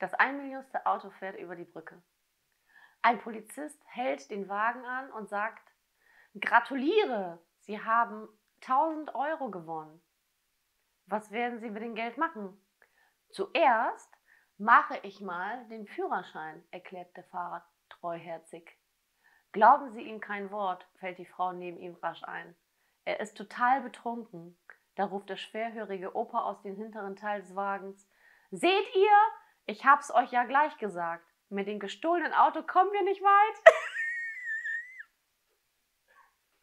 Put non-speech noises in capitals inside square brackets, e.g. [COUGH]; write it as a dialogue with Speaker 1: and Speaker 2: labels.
Speaker 1: Das einmillionste Auto fährt über die Brücke. Ein Polizist hält den Wagen an und sagt, gratuliere, Sie haben 1000 Euro gewonnen. Was werden Sie mit dem Geld machen? Zuerst mache ich mal den Führerschein, erklärt der Fahrer treuherzig. Glauben Sie ihm kein Wort, fällt die Frau neben ihm rasch ein. Er ist total betrunken. Da ruft der schwerhörige Opa aus dem hinteren Teil des Wagens. Seht ihr? Ich hab's euch ja gleich gesagt. Mit dem gestohlenen Auto kommen wir nicht weit. [LAUGHS]